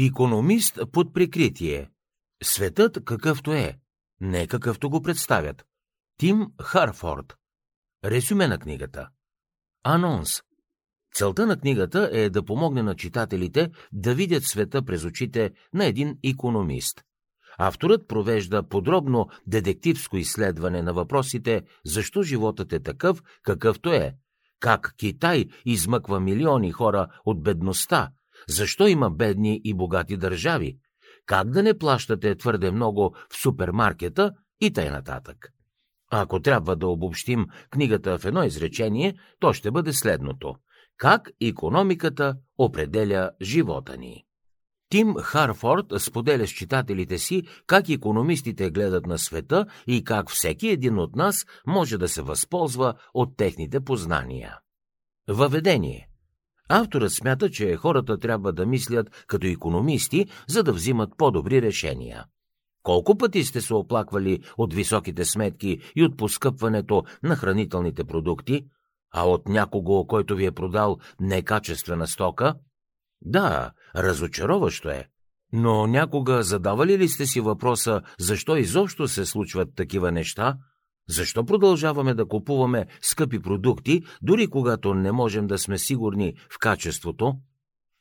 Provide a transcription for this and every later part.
Икономист под прикритие. Светът какъвто е, не какъвто го представят. Тим Харфорд. Резюме на книгата. Анонс. Целта на книгата е да помогне на читателите да видят света през очите на един икономист. Авторът провежда подробно детективско изследване на въпросите защо животът е такъв, какъвто е, как Китай измъква милиони хора от бедността, защо има бедни и богати държави, как да не плащате твърде много в супермаркета и т.н. нататък. Ако трябва да обобщим книгата в едно изречение, то ще бъде следното. Как економиката определя живота ни? Тим Харфорд споделя с читателите си как економистите гледат на света и как всеки един от нас може да се възползва от техните познания. Въведение Авторът смята, че хората трябва да мислят като економисти, за да взимат по-добри решения. Колко пъти сте се оплаквали от високите сметки и от поскъпването на хранителните продукти, а от някого, който ви е продал некачествена стока? Да, разочароващо е. Но някога задавали ли сте си въпроса, защо изобщо се случват такива неща? Защо продължаваме да купуваме скъпи продукти, дори когато не можем да сме сигурни в качеството?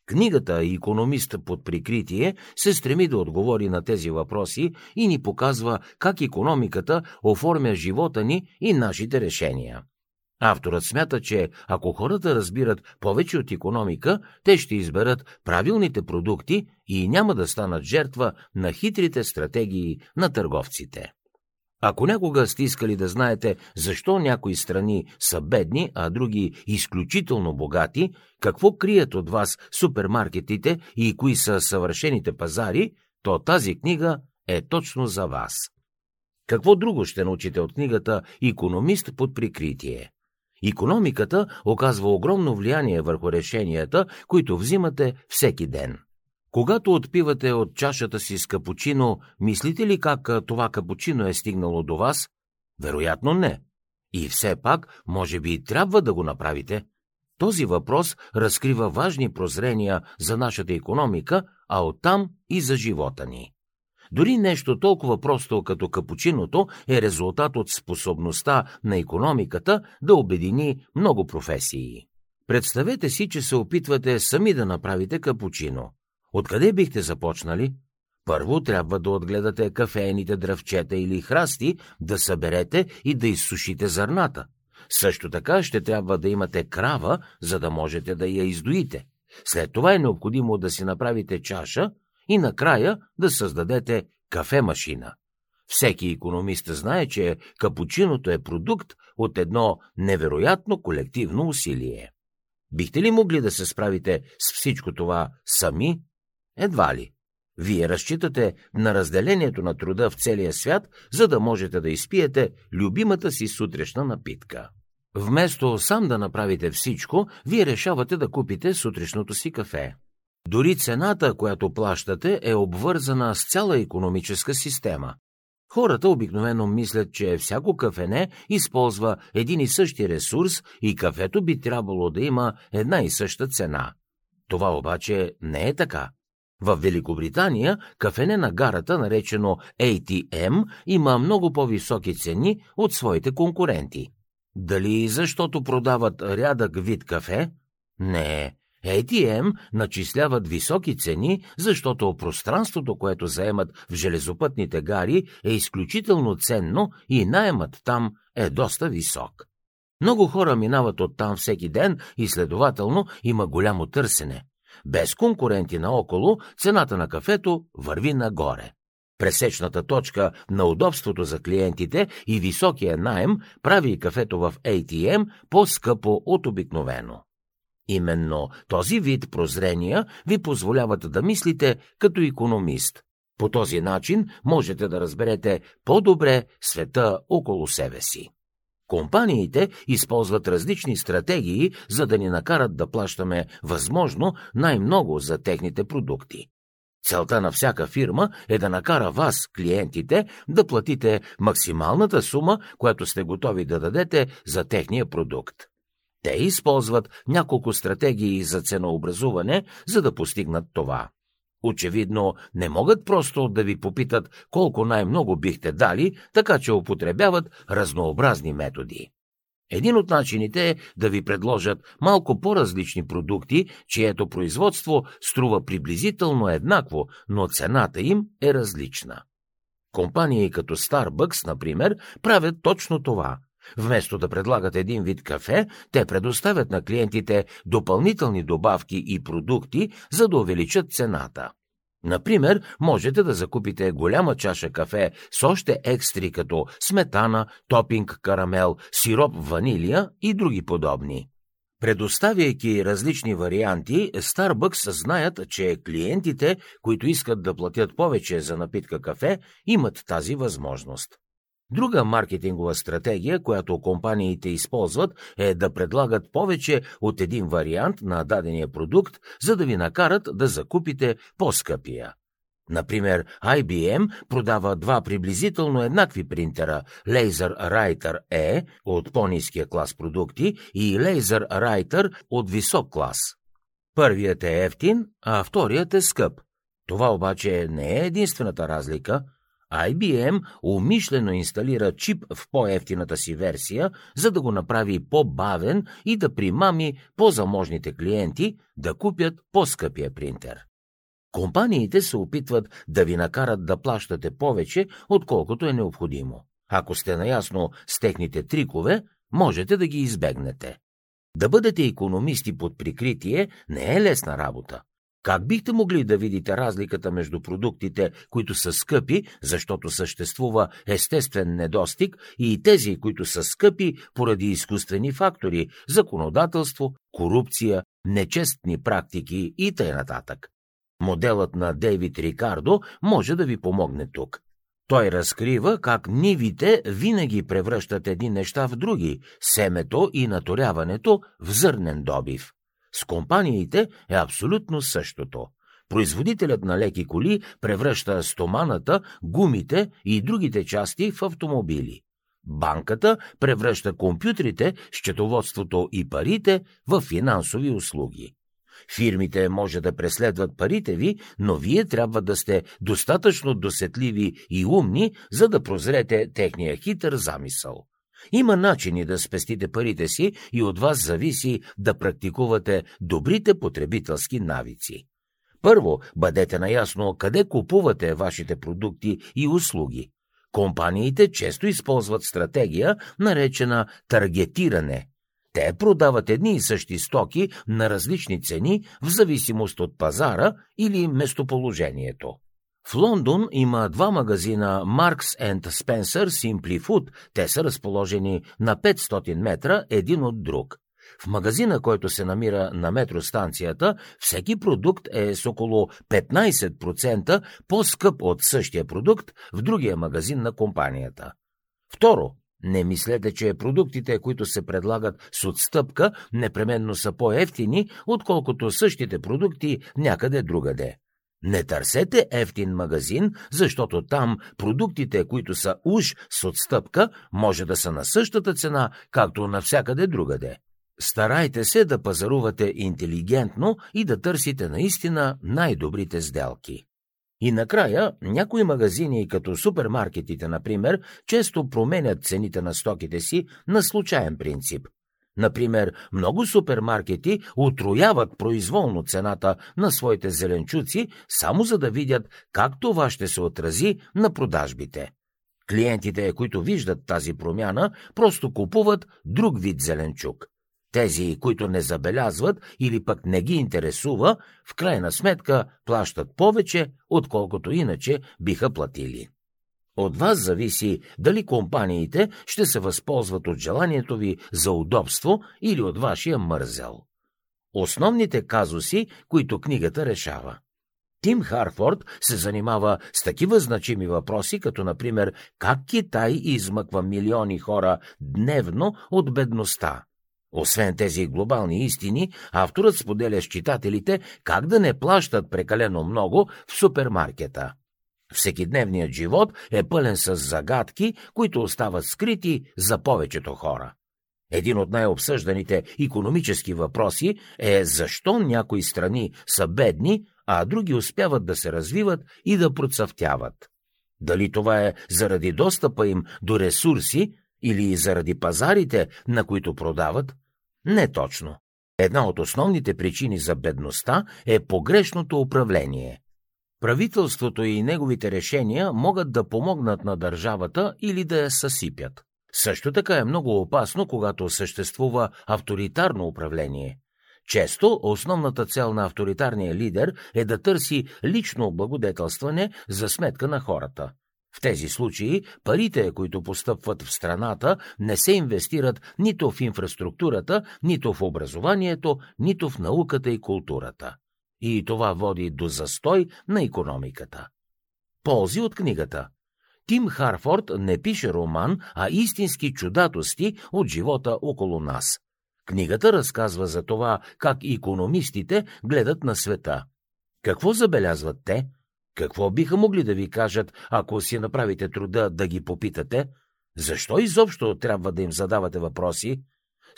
Книгата «Економист под прикритие» се стреми да отговори на тези въпроси и ни показва как економиката оформя живота ни и нашите решения. Авторът смята, че ако хората разбират повече от економика, те ще изберат правилните продукти и няма да станат жертва на хитрите стратегии на търговците. Ако някога сте искали да знаете защо някои страни са бедни, а други изключително богати, какво крият от вас супермаркетите и кои са съвършените пазари, то тази книга е точно за вас. Какво друго ще научите от книгата «Економист под прикритие»? Икономиката оказва огромно влияние върху решенията, които взимате всеки ден. Когато отпивате от чашата си с капучино, мислите ли как това капучино е стигнало до вас? Вероятно не. И все пак, може би, трябва да го направите. Този въпрос разкрива важни прозрения за нашата економика, а оттам и за живота ни. Дори нещо толкова просто като капучиното е резултат от способността на економиката да обедини много професии. Представете си, че се опитвате сами да направите капучино. Откъде бихте започнали? Първо трябва да отгледате кафейните дръвчета или храсти, да съберете и да изсушите зърната. Също така ще трябва да имате крава, за да можете да я издоите. След това е необходимо да си направите чаша и накрая да създадете кафе-машина. Всеки економист знае, че капучиното е продукт от едно невероятно колективно усилие. Бихте ли могли да се справите с всичко това сами? Едва ли. Вие разчитате на разделението на труда в целия свят, за да можете да изпиете любимата си сутрешна напитка. Вместо сам да направите всичко, вие решавате да купите сутрешното си кафе. Дори цената, която плащате, е обвързана с цяла економическа система. Хората обикновено мислят, че всяко кафене използва един и същи ресурс и кафето би трябвало да има една и съща цена. Това обаче не е така. В Великобритания кафене на гарата, наречено ATM, има много по-високи цени от своите конкуренти. Дали защото продават рядък вид кафе? Не, ATM начисляват високи цени, защото пространството, което заемат в железопътните гари, е изключително ценно и найемът там е доста висок. Много хора минават оттам всеки ден и следователно има голямо търсене. Без конкуренти наоколо, цената на кафето върви нагоре. Пресечната точка на удобството за клиентите и високия найем прави кафето в ATM по-скъпо от обикновено. Именно този вид прозрения ви позволяват да мислите като економист. По този начин можете да разберете по-добре света около себе си. Компаниите използват различни стратегии, за да ни накарат да плащаме възможно най-много за техните продукти. Целта на всяка фирма е да накара вас, клиентите, да платите максималната сума, която сте готови да дадете за техния продукт. Те използват няколко стратегии за ценообразуване, за да постигнат това. Очевидно, не могат просто да ви попитат колко най-много бихте дали, така че употребяват разнообразни методи. Един от начините е да ви предложат малко по-различни продукти, чието производство струва приблизително еднакво, но цената им е различна. Компании като Starbucks, например, правят точно това. Вместо да предлагат един вид кафе, те предоставят на клиентите допълнителни добавки и продукти, за да увеличат цената. Например, можете да закупите голяма чаша кафе с още екстри като сметана, топинг карамел, сироп ванилия и други подобни. Предоставяйки различни варианти, Starbucks знаят, че клиентите, които искат да платят повече за напитка кафе, имат тази възможност. Друга маркетингова стратегия, която компаниите използват, е да предлагат повече от един вариант на дадения продукт, за да ви накарат да закупите по-скъпия. Например, IBM продава два приблизително еднакви принтера Laser Writer E от по-низкия клас продукти и Laser Writer от висок клас. Първият е ефтин, а вторият е скъп. Това обаче не е единствената разлика – IBM умишлено инсталира чип в по-ефтината си версия, за да го направи по-бавен и да примами по-заможните клиенти да купят по-скъпия принтер. Компаниите се опитват да ви накарат да плащате повече, отколкото е необходимо. Ако сте наясно с техните трикове, можете да ги избегнете. Да бъдете економисти под прикритие не е лесна работа. Как бихте могли да видите разликата между продуктите, които са скъпи, защото съществува естествен недостиг, и тези, които са скъпи поради изкуствени фактори, законодателство, корупция, нечестни практики и т.н. Моделът на Дейвид Рикардо може да ви помогне тук. Той разкрива как нивите винаги превръщат едни неща в други – семето и наторяването в зърнен добив. С компаниите е абсолютно същото. Производителят на леки коли превръща стоманата, гумите и другите части в автомобили. Банката превръща компютрите, счетоводството и парите в финансови услуги. Фирмите може да преследват парите ви, но вие трябва да сте достатъчно досетливи и умни, за да прозрете техния хитър замисъл. Има начини да спестите парите си и от вас зависи да практикувате добрите потребителски навици. Първо, бъдете наясно къде купувате вашите продукти и услуги. Компаниите често използват стратегия, наречена таргетиране. Те продават едни и същи стоки на различни цени в зависимост от пазара или местоположението. В Лондон има два магазина Marks and Spencer Simply Food. Те са разположени на 500 метра един от друг. В магазина, който се намира на метростанцията, всеки продукт е с около 15% по-скъп от същия продукт в другия магазин на компанията. Второ, не мислете, че продуктите, които се предлагат с отстъпка, непременно са по-ефтини, отколкото същите продукти някъде другаде. Не търсете ефтин магазин, защото там продуктите, които са уж с отстъпка, може да са на същата цена, както навсякъде другаде. Старайте се да пазарувате интелигентно и да търсите наистина най-добрите сделки. И накрая, някои магазини, като супермаркетите, например, често променят цените на стоките си на случайен принцип. Например, много супермаркети отрояват произволно цената на своите зеленчуци, само за да видят как това ще се отрази на продажбите. Клиентите, които виждат тази промяна, просто купуват друг вид зеленчук. Тези, които не забелязват или пък не ги интересува, в крайна сметка плащат повече, отколкото иначе биха платили. От вас зависи дали компаниите ще се възползват от желанието ви за удобство или от вашия мързел. Основните казуси, които книгата решава. Тим Харфорд се занимава с такива значими въпроси, като например как Китай измъква милиони хора дневно от бедността. Освен тези глобални истини, авторът споделя с читателите как да не плащат прекалено много в супермаркета. Всекидневният живот е пълен с загадки, които остават скрити за повечето хора. Един от най-обсъжданите економически въпроси е защо някои страни са бедни, а други успяват да се развиват и да процъфтяват. Дали това е заради достъпа им до ресурси или заради пазарите, на които продават? Не точно. Една от основните причини за бедността е погрешното управление. Правителството и неговите решения могат да помогнат на държавата или да я съсипят. Също така е много опасно, когато съществува авторитарно управление. Често основната цел на авторитарния лидер е да търси лично облагодетелстване за сметка на хората. В тези случаи парите, които постъпват в страната, не се инвестират нито в инфраструктурата, нито в образованието, нито в науката и културата. И това води до застой на економиката. Ползи от книгата Тим Харфорд не пише роман, а истински чудатости от живота около нас. Книгата разказва за това, как економистите гледат на света. Какво забелязват те? Какво биха могли да ви кажат, ако си направите труда да ги попитате? Защо изобщо трябва да им задавате въпроси?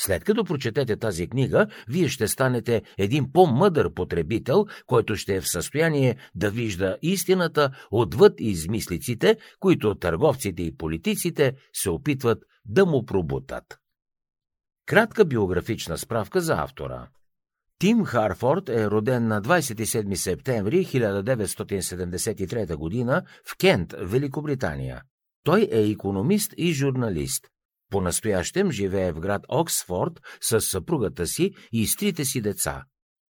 След като прочетете тази книга, вие ще станете един по-мъдър потребител, който ще е в състояние да вижда истината отвъд измислиците, които търговците и политиците се опитват да му пробутат. Кратка биографична справка за автора. Тим Харфорд е роден на 27 септември 1973 г. в Кент, Великобритания. Той е економист и журналист. По-настоящем живее в град Оксфорд с съпругата си и с трите си деца.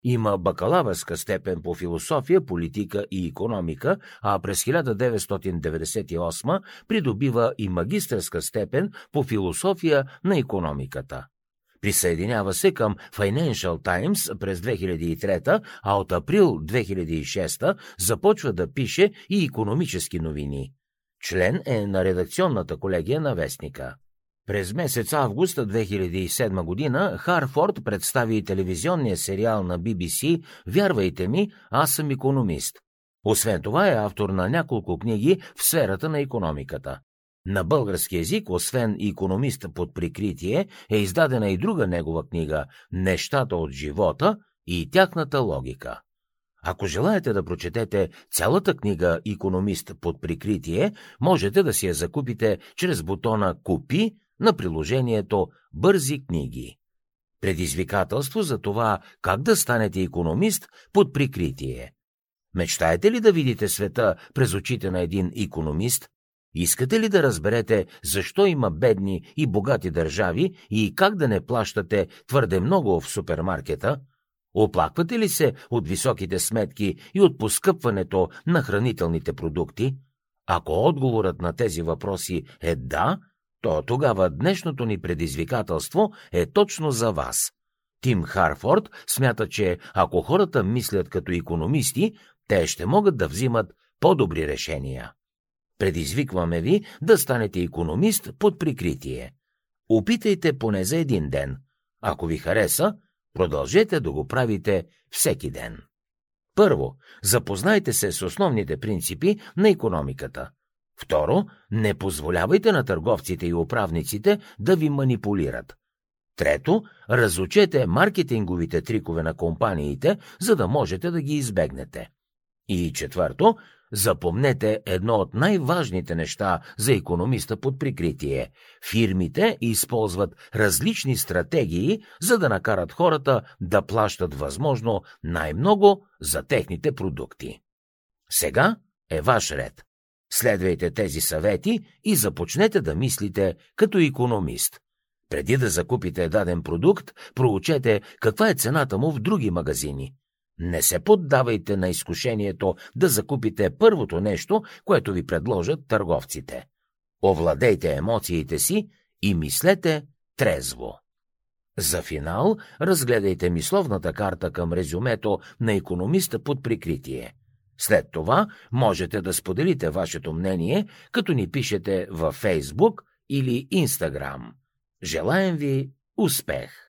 Има бакалавърска степен по философия, политика и економика, а през 1998 придобива и магистърска степен по философия на економиката. Присъединява се към Financial Times през 2003, а от април 2006 започва да пише и економически новини. Член е на редакционната колегия на Вестника. През месец август 2007 година Харфорд представи телевизионния сериал на BBC «Вярвайте ми, аз съм економист». Освен това е автор на няколко книги в сферата на економиката. На български язик, освен економист под прикритие, е издадена и друга негова книга «Нещата от живота» и тяхната логика. Ако желаете да прочетете цялата книга «Економист под прикритие», можете да си я закупите чрез бутона «Купи» на приложението Бързи книги. Предизвикателство за това как да станете економист под прикритие. Мечтаете ли да видите света през очите на един економист? Искате ли да разберете защо има бедни и богати държави и как да не плащате твърде много в супермаркета? Оплаквате ли се от високите сметки и от поскъпването на хранителните продукти? Ако отговорът на тези въпроси е да, то тогава днешното ни предизвикателство е точно за вас. Тим Харфорд смята, че ако хората мислят като економисти, те ще могат да взимат по-добри решения. Предизвикваме ви да станете економист под прикритие. Опитайте поне за един ден. Ако ви хареса, продължете да го правите всеки ден. Първо, запознайте се с основните принципи на економиката. Второ, не позволявайте на търговците и управниците да ви манипулират. Трето, разучете маркетинговите трикове на компаниите, за да можете да ги избегнете. И четвърто, запомнете едно от най-важните неща за економиста под прикритие. Фирмите използват различни стратегии, за да накарат хората да плащат възможно най-много за техните продукти. Сега е ваш ред. Следвайте тези съвети и започнете да мислите като економист. Преди да закупите даден продукт, проучете каква е цената му в други магазини. Не се поддавайте на изкушението да закупите първото нещо, което ви предложат търговците. Овладейте емоциите си и мислете трезво. За финал разгледайте мисловната карта към резюмето на економиста под прикритие. След това можете да споделите вашето мнение, като ни пишете във Фейсбук или Инстаграм. Желаем ви успех!